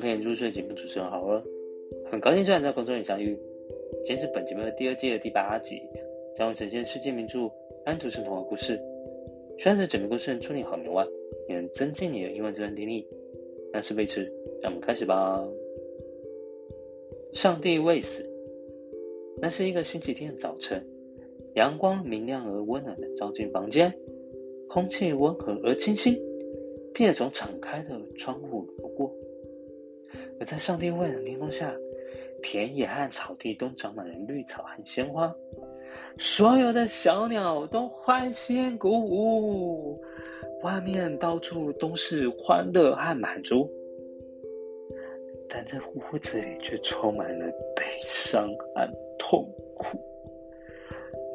陪你入睡节目主持人郝儿，很高兴再在空中与相遇。今天是本节目的第二季的第八集，将会呈现世界名著《安徒生童话故事》。虽然是整个故事能助你好眠外，也能增进你的英文自然听力。那事不宜迟，让我们开始吧。上帝未死。那是一个星期天的早晨，阳光明亮而温暖的照进房间，空气温和而清新。并且从敞开的窗户流过，而在上帝蔚蓝的天空下，田野和草地都长满了绿草和鲜花，所有的小鸟都欢欣鼓舞，外面到处都是欢乐和满足，但这屋子里却充满了悲伤和痛苦。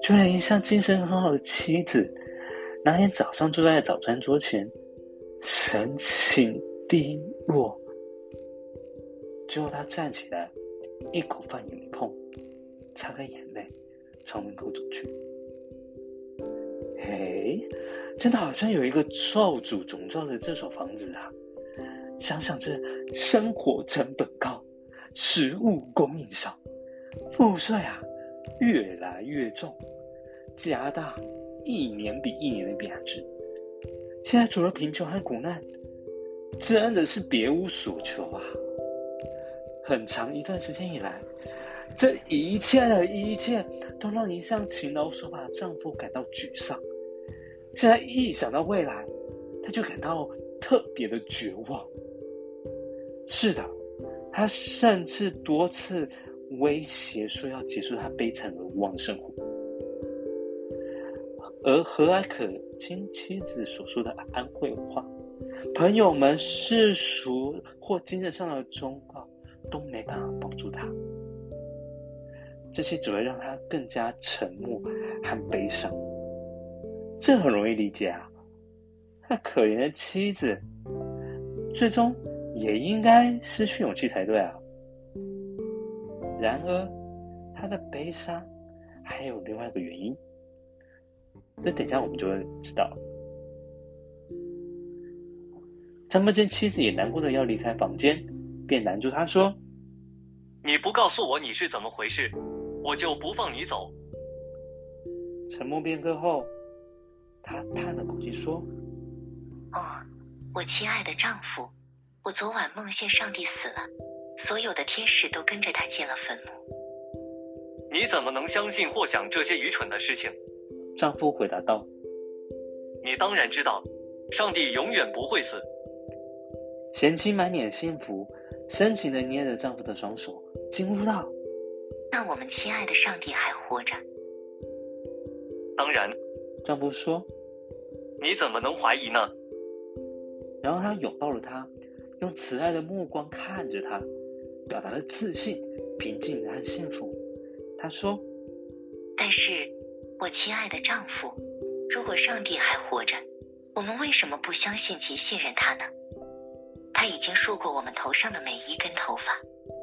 就连一向精神很好的妻子，那天早上坐在早餐桌前。神情低落，最后他站起来，一口饭也没碰，擦干眼泪，朝门口走去。嘿，真的好像有一个咒诅笼罩着这所房子啊！想想这生活成本高，食物供应少，赋税啊越来越重，家大一年比一年的贬值。现在除了贫穷和苦难，真的是别无所求啊！很长一段时间以来，这一切的一切都让一向勤劳守法的丈夫感到沮丧。现在一想到未来，他就感到特别的绝望。是的，他甚至多次威胁说要结束他悲惨而无望生活。而和蔼可亲妻子所说的安慰话，朋友们世俗或精神上的忠都没办法帮助他，这些只会让他更加沉默和悲伤。这很容易理解啊，那可怜的妻子，最终也应该失去勇气才对啊。然而，他的悲伤还有另外一个原因。那等下我们就会知道。张伯见妻子也难过的要离开房间，便拦住他说：“你不告诉我你是怎么回事，我就不放你走。”沉默片刻后，他叹了口气说：“哦，我亲爱的丈夫，我昨晚梦见上帝死了，所有的天使都跟着他进了坟墓。你怎么能相信或想这些愚蠢的事情？”丈夫回答道：“你当然知道，上帝永远不会死。”贤妻满脸幸福，深情的捏着丈夫的双手，惊呼道：“那我们亲爱的上帝还活着？”“当然。”丈夫说。“你怎么能怀疑呢？”然后他拥抱了她，用慈爱的目光看着她，表达了自信、平静和幸福。他说：“但是。”我亲爱的丈夫，如果上帝还活着，我们为什么不相信及信任他呢？他已经梳过我们头上的每一根头发，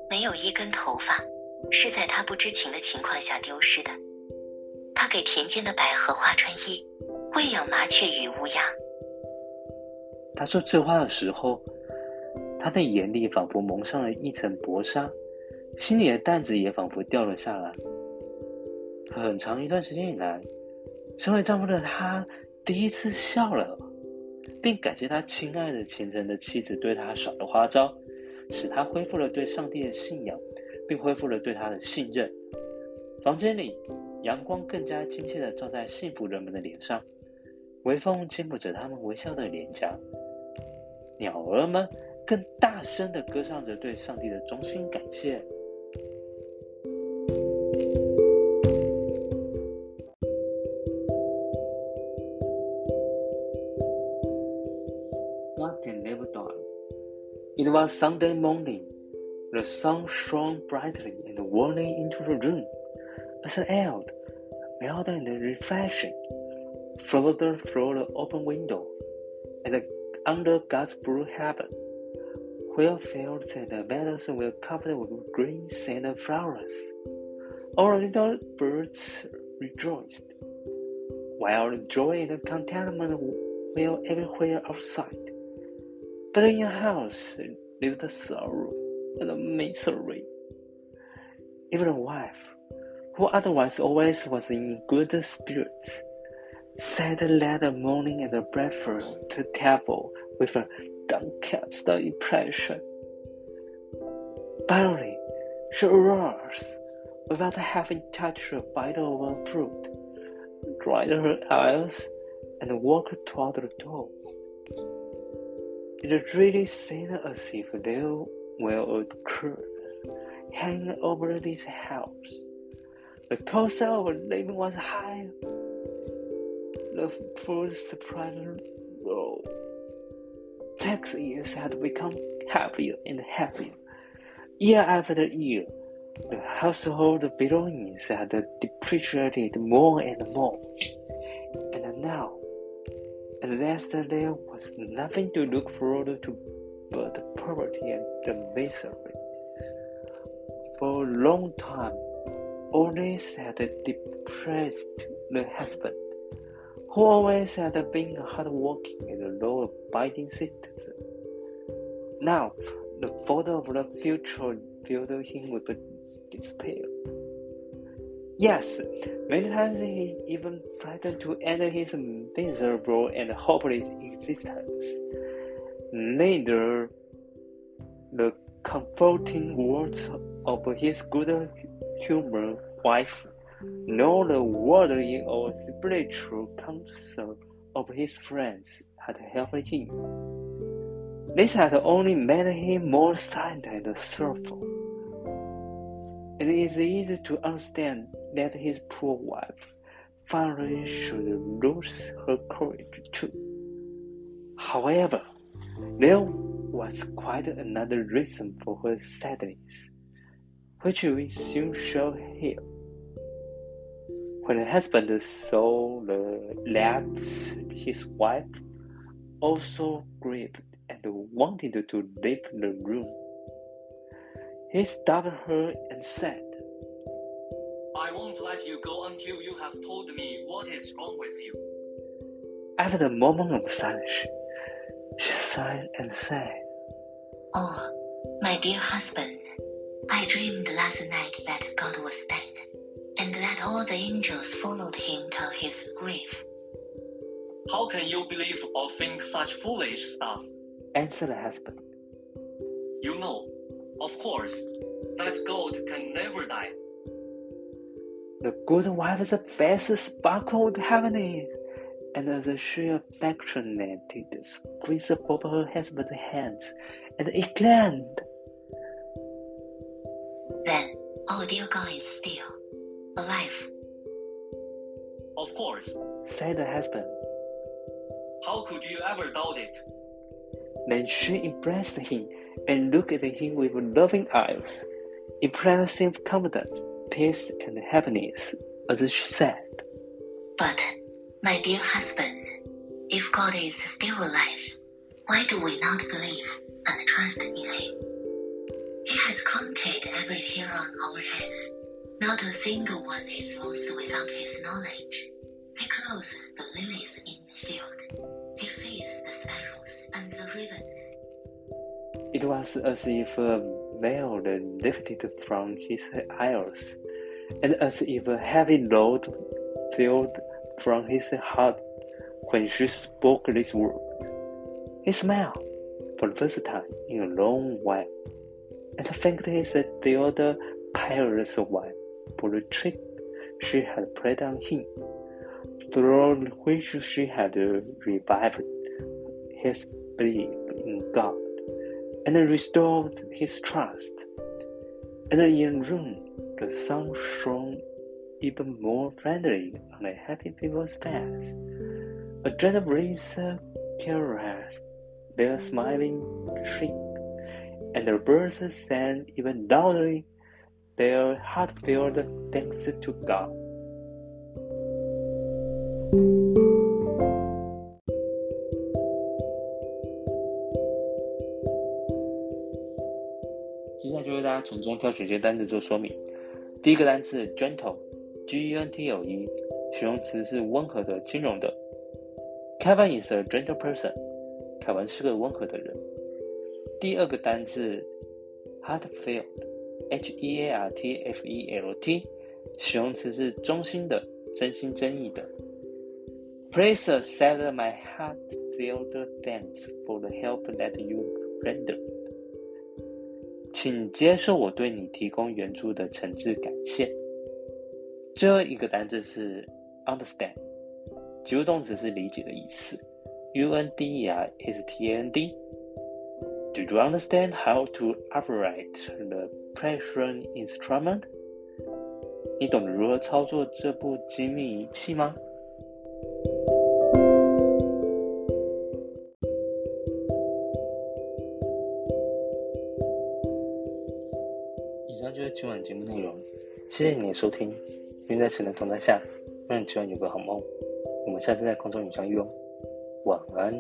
没有一根头发是在他不知情的情况下丢失的。他给田间的百合花穿衣，喂养麻雀与乌鸦。他说这话的时候，他的眼里仿佛蒙上了一层薄纱，心里的担子也仿佛掉了下来。很长一段时间以来，身为丈夫的他第一次笑了，并感谢他亲爱的虔诚的妻子对他耍的花招，使他恢复了对上帝的信仰，并恢复了对他的信任。房间里，阳光更加亲切地照在幸福人们的脸上，微风轻抚着他们微笑的脸颊，鸟儿们更大声地歌唱着对上帝的衷心感谢。It was Sunday morning. The sun shone brightly and warmly into the room. As an air, mild and refreshing, flowed through the open window, and under God's blue heaven, where fields and meadows were covered with green and flowers, all little birds rejoiced, while joy and contentment were everywhere outside. But in your house lived the sorrow and the misery. Even the wife, who otherwise always was in good spirits, sat late the morning at the breakfast table with a downcast impression. Finally, she arose without having touched a bite of a fruit, dried her eyes, and walked toward the door. It really seemed as if there were a curse hanging over this house. The cost of living was high. The food supply low. Tax years had become heavier and heavier. Year after year, the household belongings had depreciated more and more. There was nothing to look forward to but poverty and the misery. For a long time, this had depressed the husband, who always had been a hardworking and law-abiding citizen. Now, the thought of the future filled him with despair. Yes, many times he even threatened to end his miserable and hopeless existence. Neither the comforting words of his good humored wife, nor the worldly or spiritual counsel of his friends had helped him. This had only made him more silent and sorrowful. It is easy to understand that his poor wife finally should lose her courage too. However, there was quite another reason for her sadness, which we soon shall hear. When the husband saw the lapse, his wife also grieved and wanted to leave the room. He stopped her and said, let you go until you have told me what is wrong with you. After a moment of silence, she sighed and said, Oh, my dear husband, I dreamed last night that God was dead, and that all the angels followed him to his grave. How can you believe or think such foolish stuff? answered the husband. You know, of course, that God can never die. The good wife's face sparkled with happiness, and as she affectionately squeezed both her husband's hands, and exclaimed, Then, our dear God is still alive. Of course, said the husband. how could you ever doubt it? Then she embraced him and looked at him with loving eyes, impressive confidence, peace, and happiness, as she said, But, my dear husband, if God is still alive, why do we not believe and trust in Him? He has counted every hair on our heads. Not a single one is lost without His knowledge. He clothes the lilies in the field. He feeds the sparrows and the ravens. It was as if a veil lifted from his eyes, and as if a heavy load fell from his heart when she spoke these words. He smiled for the first time in a long while, and thanked his dear pious wife for the trick she had played on him, through which she had revived his belief in God and restored his trust. And in June, the sun shone even more friendly on the happy people's face. A gentle breeze caressed their smiling cheek, and the birds sang even louder their heartfelt thanks to God. 从中挑选一些单词做说明。第一个单词 gentle，G-E-N-T-L-E，形容词是温和的、轻柔的。Kevin is a gentle person。凯文是个温和的人。第二个单字 heartfelt，H-E-A-R-T-F-E-L-T，形容词是衷心的、真心真意的。Please accept my heartfelt thanks for the help that you render.。请接受我对你提供援助的诚挚感谢。最后一个单词是 understand，及物动词是理解的意思。U-N-D-E-R-S-T-A-N-D。Do you understand how to operate the pressure instrument？你懂得如何操作这部精密仪器吗？今晚节目内容，谢谢你的收听。愿在神的同在下，让你今晚有个好梦。我们下次在空中与相遇哦，晚安。